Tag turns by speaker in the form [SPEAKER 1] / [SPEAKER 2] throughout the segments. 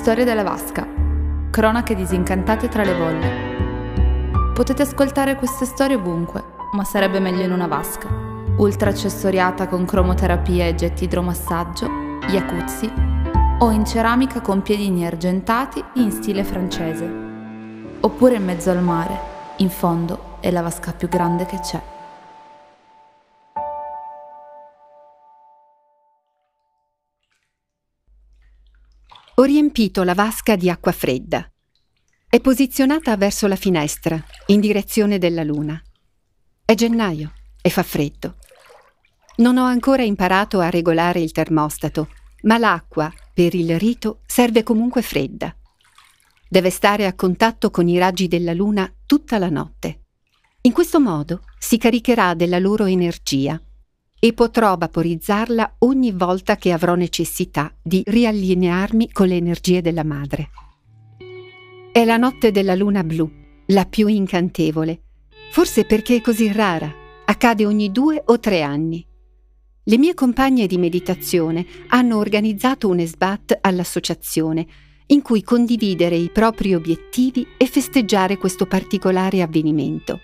[SPEAKER 1] Storie della vasca. Cronache disincantate tra le bolle. Potete ascoltare queste storie ovunque, ma sarebbe meglio in una vasca. Ultra accessoriata con cromoterapia e getti idromassaggio, jacuzzi o in ceramica con piedini argentati in stile francese. Oppure in mezzo al mare, in fondo è la vasca più grande che c'è.
[SPEAKER 2] Ho riempito la vasca di acqua fredda. È posizionata verso la finestra, in direzione della luna. È gennaio e fa freddo. Non ho ancora imparato a regolare il termostato, ma l'acqua, per il rito, serve comunque fredda. Deve stare a contatto con i raggi della luna tutta la notte. In questo modo si caricherà della loro energia e potrò vaporizzarla ogni volta che avrò necessità di riallinearmi con le energie della madre. È la notte della luna blu, la più incantevole, forse perché è così rara, accade ogni due o tre anni. Le mie compagne di meditazione hanno organizzato un esbat all'associazione in cui condividere i propri obiettivi e festeggiare questo particolare avvenimento.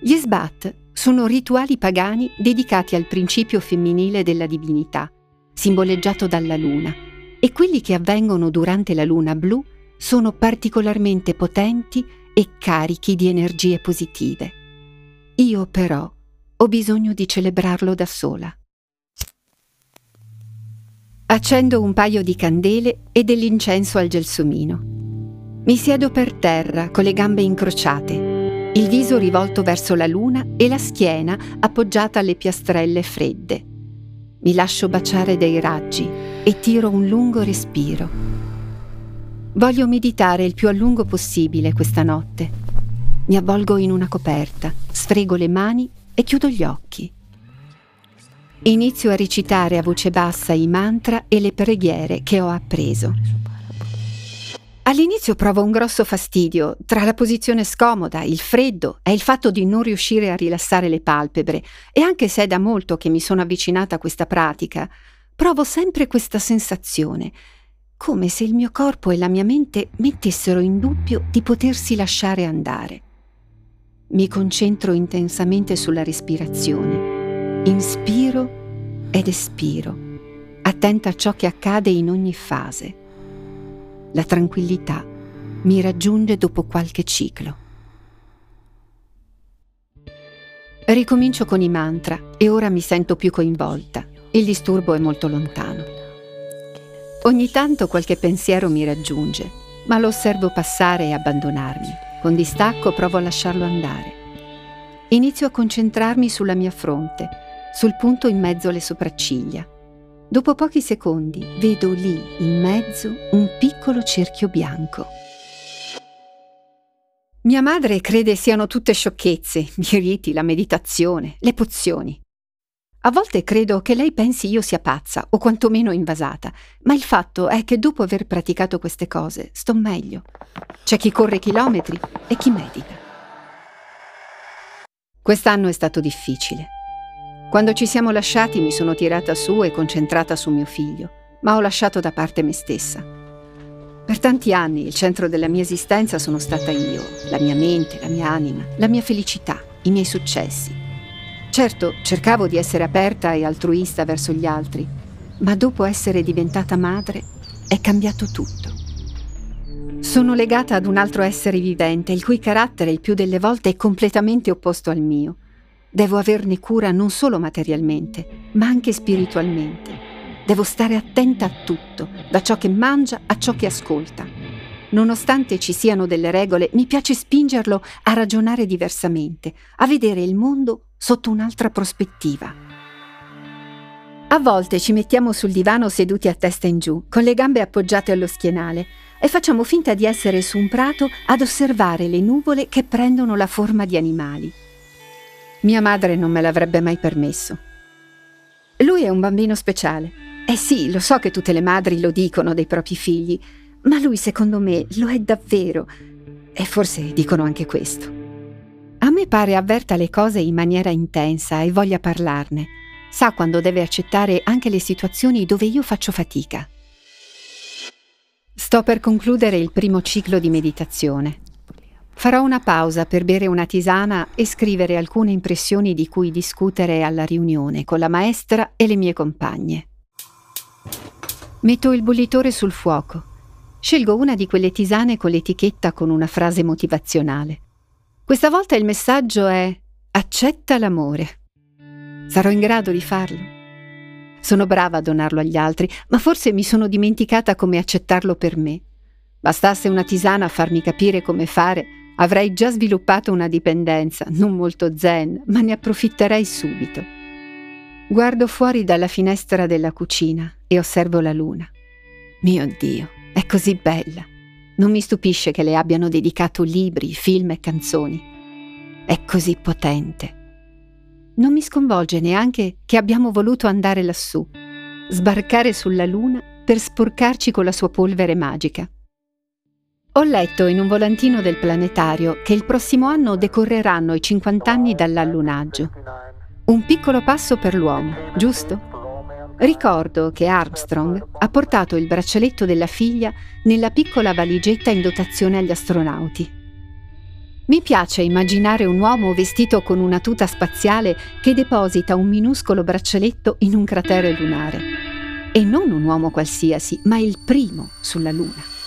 [SPEAKER 2] Gli esbat sono rituali pagani dedicati al principio femminile della divinità, simboleggiato dalla luna, e quelli che avvengono durante la luna blu sono particolarmente potenti e carichi di energie positive. Io però ho bisogno di celebrarlo da sola. Accendo un paio di candele e dell'incenso al gelsomino. Mi siedo per terra con le gambe incrociate il viso rivolto verso la luna e la schiena appoggiata alle piastrelle fredde. Mi lascio baciare dai raggi e tiro un lungo respiro. Voglio meditare il più a lungo possibile questa notte. Mi avvolgo in una coperta, sfrego le mani e chiudo gli occhi. Inizio a recitare a voce bassa i mantra e le preghiere che ho appreso. All'inizio provo un grosso fastidio tra la posizione scomoda, il freddo e il fatto di non riuscire a rilassare le palpebre e anche se è da molto che mi sono avvicinata a questa pratica, provo sempre questa sensazione, come se il mio corpo e la mia mente mettessero in dubbio di potersi lasciare andare. Mi concentro intensamente sulla respirazione, inspiro ed espiro, attenta a ciò che accade in ogni fase. La tranquillità mi raggiunge dopo qualche ciclo. Ricomincio con i mantra e ora mi sento più coinvolta. Il disturbo è molto lontano. Ogni tanto qualche pensiero mi raggiunge, ma lo osservo passare e abbandonarmi. Con distacco provo a lasciarlo andare. Inizio a concentrarmi sulla mia fronte, sul punto in mezzo alle sopracciglia Dopo pochi secondi vedo lì in mezzo un piccolo cerchio bianco. Mia madre crede siano tutte sciocchezze, i riti, la meditazione, le pozioni. A volte credo che lei pensi io sia pazza o quantomeno invasata, ma il fatto è che dopo aver praticato queste cose sto meglio. C'è chi corre chilometri e chi medita. Quest'anno è stato difficile. Quando ci siamo lasciati mi sono tirata su e concentrata su mio figlio, ma ho lasciato da parte me stessa. Per tanti anni il centro della mia esistenza sono stata io, la mia mente, la mia anima, la mia felicità, i miei successi. Certo, cercavo di essere aperta e altruista verso gli altri, ma dopo essere diventata madre è cambiato tutto. Sono legata ad un altro essere vivente, il cui carattere il più delle volte è completamente opposto al mio Devo averne cura non solo materialmente, ma anche spiritualmente. Devo stare attenta a tutto, da ciò che mangia a ciò che ascolta. Nonostante ci siano delle regole, mi piace spingerlo a ragionare diversamente, a vedere il mondo sotto un'altra prospettiva. A volte ci mettiamo sul divano seduti a testa in giù, con le gambe appoggiate allo schienale, e facciamo finta di essere su un prato ad osservare le nuvole che prendono la forma di animali. Mia madre non me l'avrebbe mai permesso. Lui è un bambino speciale. Eh sì, lo so che tutte le madri lo dicono dei propri figli, ma lui secondo me lo è davvero. E forse dicono anche questo. A me pare avverta le cose in maniera intensa e voglia parlarne. Sa quando deve accettare anche le situazioni dove io faccio fatica. Sto per concludere il primo ciclo di meditazione. Farò una pausa per bere una tisana e scrivere alcune impressioni di cui discutere alla riunione con la maestra e le mie compagne. Metto il bollitore sul fuoco. Scelgo una di quelle tisane con l'etichetta con una frase motivazionale. Questa volta il messaggio è accetta l'amore. Sarò in grado di farlo? Sono brava a donarlo agli altri, ma forse mi sono dimenticata come accettarlo per me. Bastasse una tisana a farmi capire come fare, avrei già sviluppato una dipendenza, non molto zen, ma ne approfitterei subito. Guardo fuori dalla finestra della cucina e osservo la luna. Mio Dio, è così bella. Non mi stupisce che le abbiano dedicato libri, film e canzoni. È così potente. Non mi sconvolge neanche che abbiamo voluto andare lassù, sbarcare sulla Luna per sporcarci con la sua polvere magica. Ho letto in un volantino del planetario che il prossimo anno decorreranno i 50 anni dall'allunaggio. Un piccolo passo per l'uomo, giusto? Ricordo che Armstrong ha portato il braccialetto della figlia nella piccola valigetta in dotazione agli astronauti. Mi piace immaginare un uomo vestito con una tuta spaziale che deposita un minuscolo braccialetto in un cratere lunare. E non un uomo qualsiasi, ma il primo sulla Luna.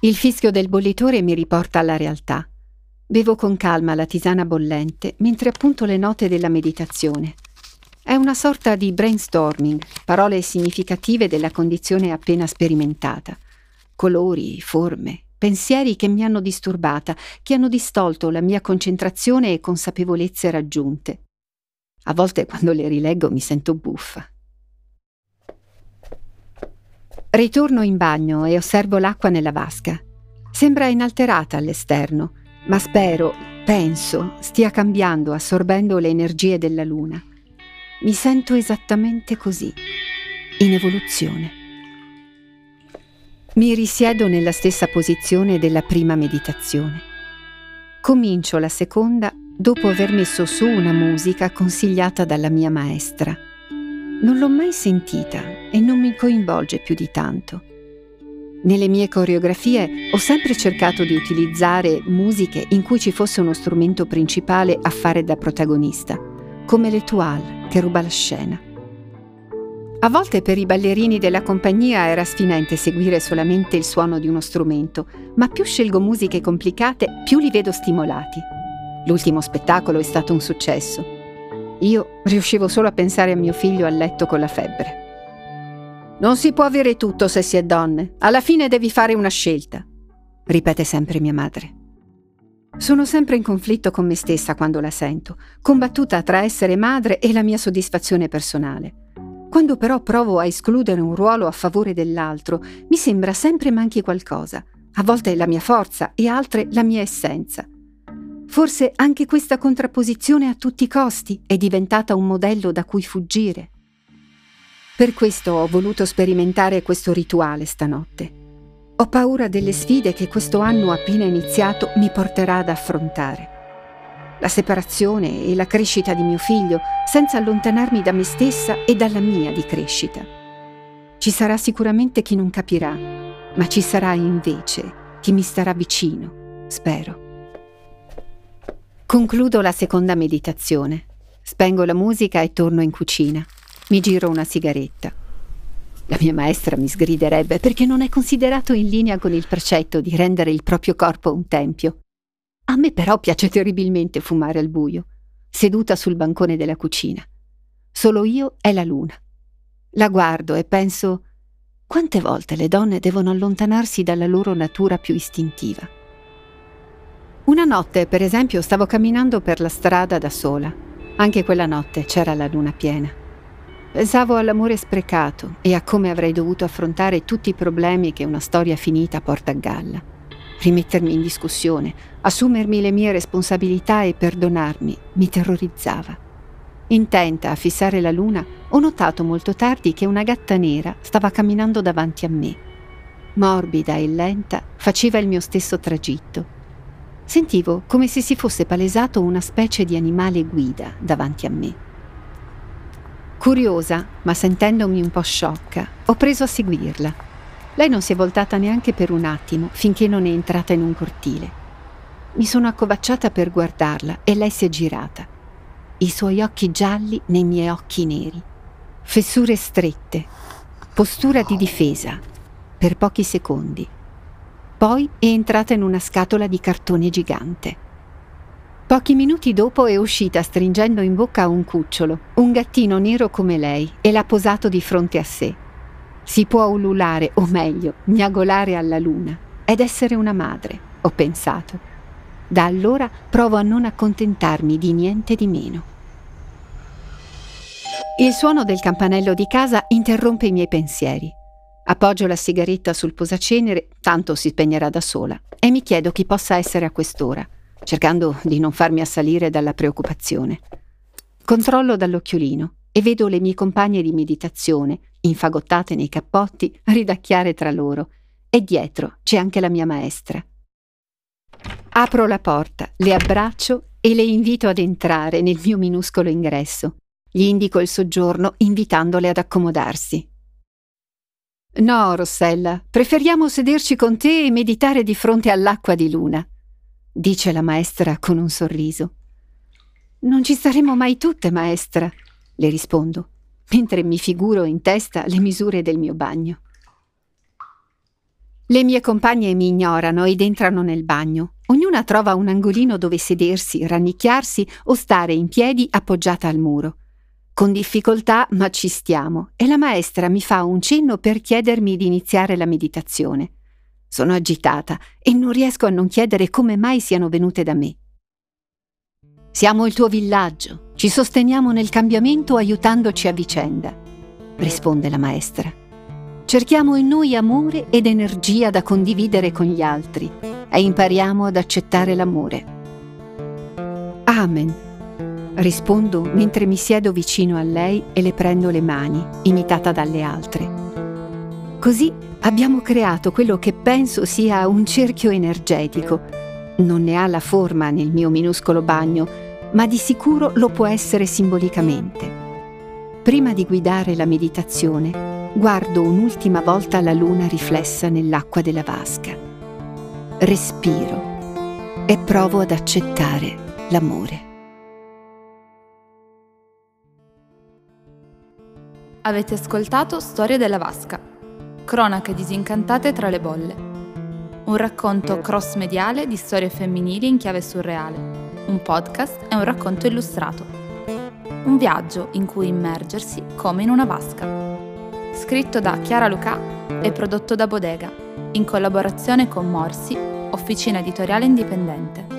[SPEAKER 2] Il fischio del bollitore mi riporta alla realtà. Bevo con calma la tisana bollente mentre appunto le note della meditazione. È una sorta di brainstorming, parole significative della condizione appena sperimentata. Colori, forme, pensieri che mi hanno disturbata, che hanno distolto la mia concentrazione e consapevolezze raggiunte. A volte quando le rileggo mi sento buffa. Ritorno in bagno e osservo l'acqua nella vasca. Sembra inalterata all'esterno, ma spero, penso, stia cambiando, assorbendo le energie della luna. Mi sento esattamente così, in evoluzione. Mi risiedo nella stessa posizione della prima meditazione. Comincio la seconda dopo aver messo su una musica consigliata dalla mia maestra. Non l'ho mai sentita e non mi coinvolge più di tanto. Nelle mie coreografie ho sempre cercato di utilizzare musiche in cui ci fosse uno strumento principale a fare da protagonista, come l'Etoile che ruba la scena. A volte per i ballerini della compagnia era sfinente seguire solamente il suono di uno strumento, ma più scelgo musiche complicate, più li vedo stimolati. L'ultimo spettacolo è stato un successo. Io riuscivo solo a pensare a mio figlio a letto con la febbre. Non si può avere tutto se si è donne. Alla fine devi fare una scelta, ripete sempre mia madre. Sono sempre in conflitto con me stessa quando la sento, combattuta tra essere madre e la mia soddisfazione personale. Quando però provo a escludere un ruolo a favore dell'altro, mi sembra sempre manchi qualcosa, a volte la mia forza e altre la mia essenza. Forse anche questa contrapposizione a tutti i costi è diventata un modello da cui fuggire. Per questo ho voluto sperimentare questo rituale stanotte. Ho paura delle sfide che questo anno appena iniziato mi porterà ad affrontare la separazione e la crescita di mio figlio, senza allontanarmi da me stessa e dalla mia di crescita. Ci sarà sicuramente chi non capirà, ma ci sarà invece chi mi starà vicino, spero. Concludo la seconda meditazione. Spengo la musica e torno in cucina. Mi giro una sigaretta. La mia maestra mi sgriderebbe perché non è considerato in linea con il precetto di rendere il proprio corpo un tempio. A me però piace terribilmente fumare al buio, seduta sul bancone della cucina. Solo io e la luna. La guardo e penso quante volte le donne devono allontanarsi dalla loro natura più istintiva. Una notte, per esempio, stavo camminando per la strada da sola. Anche quella notte c'era la luna piena. Pensavo all'amore sprecato e a come avrei dovuto affrontare tutti i problemi che una storia finita porta a galla rimettermi in discussione, assumermi le mie responsabilità e perdonarmi mi terrorizzava. Intenta a fissare la luna, ho notato molto tardi che una gatta nera stava camminando davanti a me. Morbida e lenta faceva il mio stesso tragitto. Sentivo come se si fosse palesato una specie di animale guida davanti a me. Curiosa, ma sentendomi un po' sciocca, ho preso a seguirla Lei non si è voltata neanche per un attimo finché non è entrata in un cortile. Mi sono accovacciata per guardarla e lei si è girata. I suoi occhi gialli nei miei occhi neri. Fessure strette. Postura di difesa. Per pochi secondi. Poi è entrata in una scatola di cartone gigante. Pochi minuti dopo è uscita stringendo in bocca un cucciolo, un gattino nero come lei, e l'ha posato di fronte a sé. Si può ululare, o meglio, miagolare alla luna, ed essere una madre, ho pensato. Da allora provo a non accontentarmi di niente di meno. Il suono del campanello di casa interrompe i miei pensieri. Appoggio la sigaretta sul posacenere, tanto si spegnerà da sola, e mi chiedo chi possa essere a quest'ora, cercando di non farmi assalire dalla preoccupazione. Controllo dall'occhiolino e vedo le mie compagne di meditazione, infagottate nei cappotti, ridacchiare tra loro, e dietro c'è anche la mia maestra. Apro la porta, le abbraccio e le invito ad entrare nel mio minuscolo ingresso. Gli indico il soggiorno invitandole ad accomodarsi. No, Rossella, preferiamo sederci con te e meditare di fronte all'acqua di luna, dice la maestra con un sorriso. Non ci staremo mai tutte, maestra, le rispondo mentre mi figuro in testa le misure del mio bagno. Le mie compagne mi ignorano ed entrano nel bagno. Ognuna trova un angolino dove sedersi, rannicchiarsi o stare in piedi appoggiata al muro. Con difficoltà, ma ci stiamo, e la maestra mi fa un cenno per chiedermi di iniziare la meditazione. Sono agitata e non riesco a non chiedere come mai siano venute da me. Siamo il tuo villaggio, ci sosteniamo nel cambiamento aiutandoci a vicenda, risponde la maestra. Cerchiamo in noi amore ed energia da condividere con gli altri e impariamo ad accettare l'amore. Amen, rispondo mentre mi siedo vicino a lei e le prendo le mani, imitata dalle altre. Così abbiamo creato quello che penso sia un cerchio energetico. Non ne ha la forma nel mio minuscolo bagno, ma di sicuro lo può essere simbolicamente. Prima di guidare la meditazione, guardo un'ultima volta la luna riflessa nell'acqua della vasca. Respiro e provo ad accettare l'amore.
[SPEAKER 1] Avete ascoltato Storia della vasca, cronache disincantate tra le bolle, un racconto cross-mediale di storie femminili in chiave surreale un podcast è un racconto illustrato. Un viaggio in cui immergersi come in una vasca. Scritto da Chiara Luca e prodotto da Bodega, in collaborazione con Morsi, officina editoriale indipendente.